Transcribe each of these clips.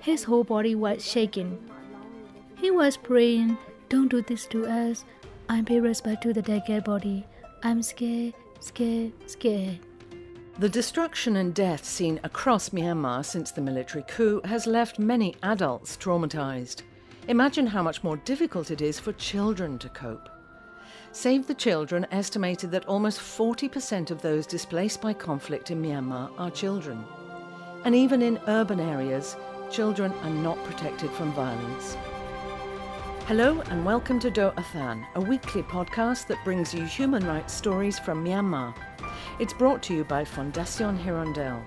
His whole body was shaking. He was praying, Don't do this to us. I'm pay respect to the dead body. I'm scared, scared, scared. The destruction and death seen across Myanmar since the military coup has left many adults traumatized. Imagine how much more difficult it is for children to cope. Save the Children estimated that almost 40% of those displaced by conflict in Myanmar are children. And even in urban areas, children are not protected from violence. Hello and welcome to Doh Athan, a weekly podcast that brings you human rights stories from Myanmar. It's brought to you by Fondation Hirondelle.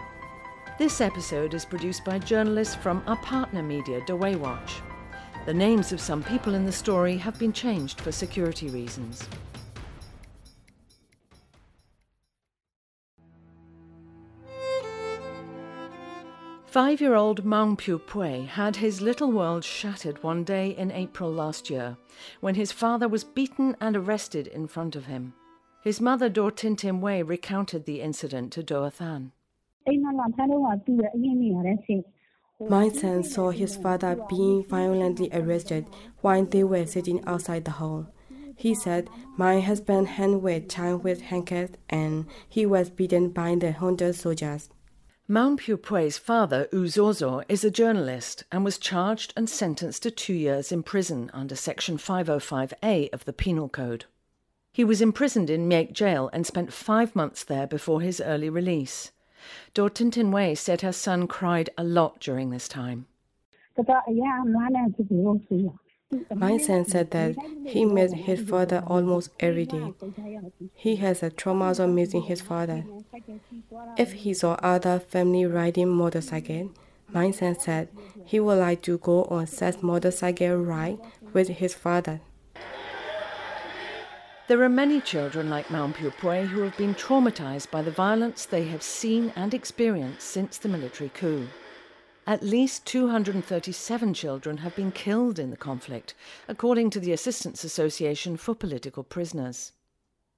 This episode is produced by journalists from our partner media, Dawei Watch. The names of some people in the story have been changed for security reasons. Five year old Maung Pyu Pui had his little world shattered one day in April last year when his father was beaten and arrested in front of him. His mother, Daw Tin Tin Wei, recounted the incident to Doh Athan. My son saw his father being violently arrested while they were sitting outside the hall. He said, My husband hand was tied with handcuffs and he was beaten by the junta soldiers. Maung Pyu Pui's father, U Zozo, is a journalist and was charged and sentenced to two years in prison under Section 505A of the Penal Code. He was imprisoned in Myeik Jail and spent five months there before his early release. Daw Tin Tin Wei said her son cried a lot during this time. My son said that he met his father almost every day. He has a trauma of missing his father. If he saw other family riding motorcycle, my son said he would like to go on such motorcycle ride with his father. There are many children like Maung Pyu who have been traumatized by the violence they have seen and experienced since the military coup. At least 237 children have been killed in the conflict, according to the Assistance Association for Political Prisoners.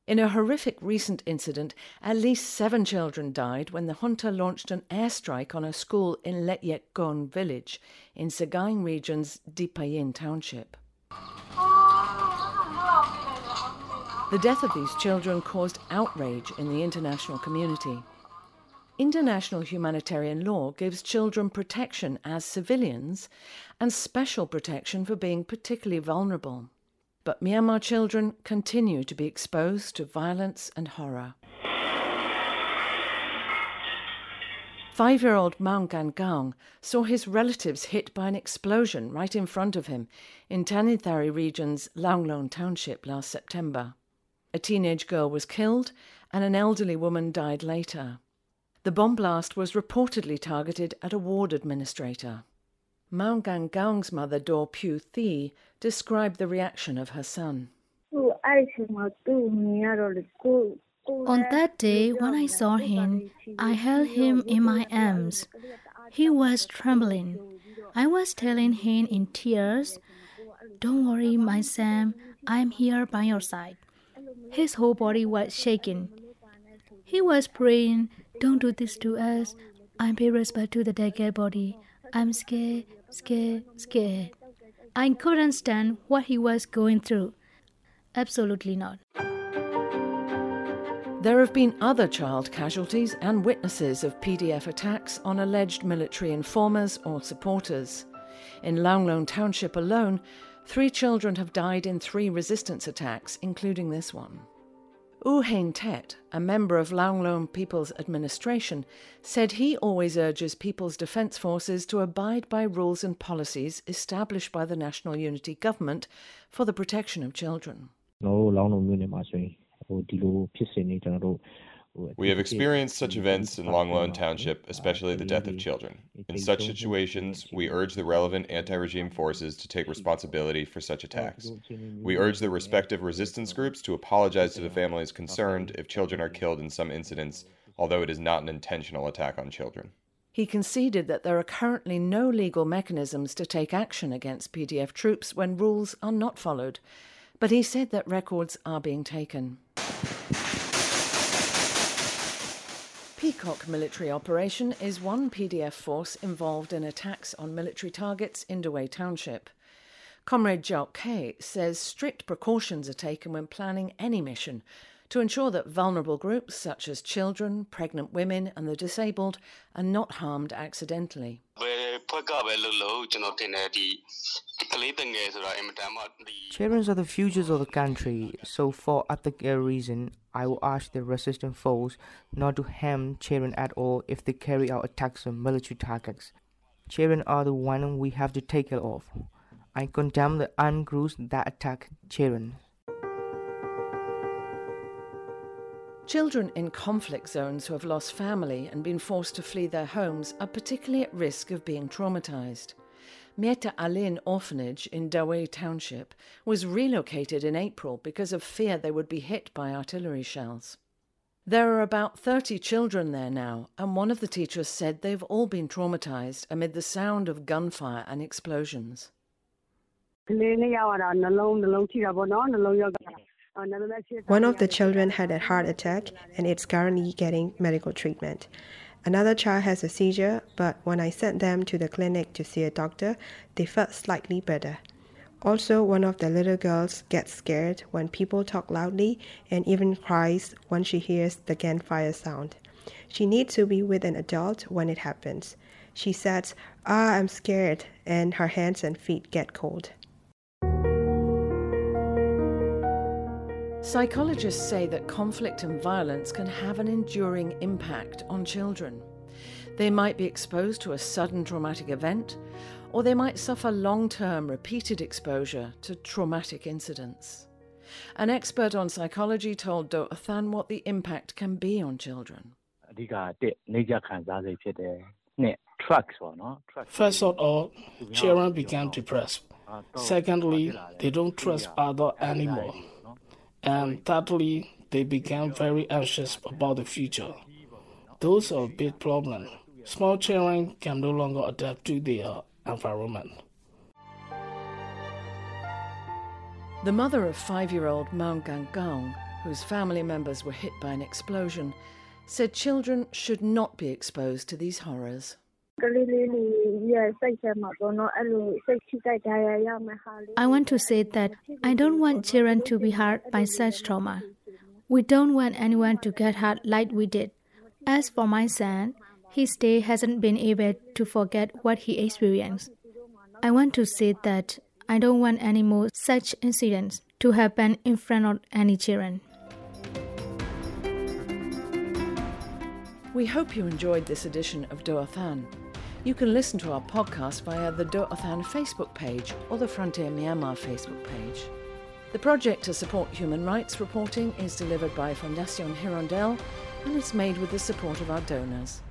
In a horrific recent incident, at least seven children died when the junta launched an airstrike on a school in Letyet Gon village in Sagaing Region's Depayin township. The death of these children caused outrage in the international community. International humanitarian law gives children protection as civilians and special protection for being particularly vulnerable. But Myanmar children continue to be exposed to violence and horror. Five year old Maung Gan Gaung saw his relatives hit by an explosion right in front of him in Tanintharyi region's Launglone township last September. A teenage girl was killed and an elderly woman died later. The bomb blast was reportedly targeted at a ward administrator. Maung Gan Gaung's mother, Daw Pyu Thi, described the reaction of her son. On that day, when I saw him, I held him in my arms. He was trembling. I was telling him in tears, Don't worry, my Sam, I'm here by your side. His whole body was shaking. He was praying, Don't do this to us. I'm pay respect to the dead body. I'm scared, scared, scared. I couldn't stand what he was going through. Absolutely not. There have been other child casualties and witnesses of PDF attacks on alleged military informers or supporters. In Launglone Township alone, Three children have died in three resistance attacks, including this one. U Hein Tet, a member of Launglone People's Administration, said he always urges People's Defence Forces to abide by rules and policies established by the National Unity Government for the protection of children. We have experienced such events in Launglone Township, especially the death of children. In such situations, we urge the relevant anti regime forces to take responsibility for such attacks. We urge the respective resistance groups to apologize to the families concerned if children are killed in some incidents, although it is not an intentional attack on children. He conceded that there are currently no legal mechanisms to take action against PDF troops when rules are not followed But he said that records are being taken. Peacock military operation is one PDF force involved in attacks on military targets in Dawei Township. Comrade Jiao K says strict precautions are taken when planning any mission to ensure that vulnerable groups such as children, pregnant women, and the disabled are not harmed accidentally. Children are the futures of the country, so for ethical reason, I will ask the resistant foes not to harm children at all if they carry out attacks on military targets. Children are the one we have to take care of. I condemn the armed groups that attack children. Children in conflict zones who have lost family and been forced to flee their homes are particularly at risk of being traumatized. Metta Alin Orphanage in Dawei Township was relocated in April because of fear they would be hit by artillery shells. There are about 30 children there now, and one of the teachers said they've all been traumatized amid the sound of gunfire and explosions. One of the children had a heart attack and is currently getting medical treatment. Another child has a seizure, but when I sent them to the clinic to see a doctor, they felt slightly better. Also, one of the little girls gets scared when people talk loudly and even cries when she hears the gunfire sound. She needs to be with an adult when it happens. She says, Ah, I'm scared, and her hands and feet get cold. Psychologists say that conflict and violence can have an enduring impact on children. They might be exposed to a sudden traumatic event, or they might suffer long term repeated exposure to traumatic incidents. An expert on psychology told Doh Athan what the impact can be on children. First of all, children become depressed. Secondly, they don't trust others anymore. And thirdly, they become very anxious about the future. Those are a big problem. Small children can no longer adapt to their environment. The mother of five year old Maung Gan Gaung, whose family members were hit by an explosion, said children should not be exposed to these horrors. I want to say that I don't want children to be hurt by such trauma. We don't want anyone to get hurt like we did. As for my son, his day hasn't been able to forget what he experienced. I want to say that I don't want any more such incidents to happen in front of any children. We hope you enjoyed this edition of Doa Doh Athan. You can listen to our podcast via the Doh Athan Facebook page or the Frontier Myanmar Facebook page. The project to support human rights reporting is delivered by Fondation Hirondelle and is made with the support of our donors.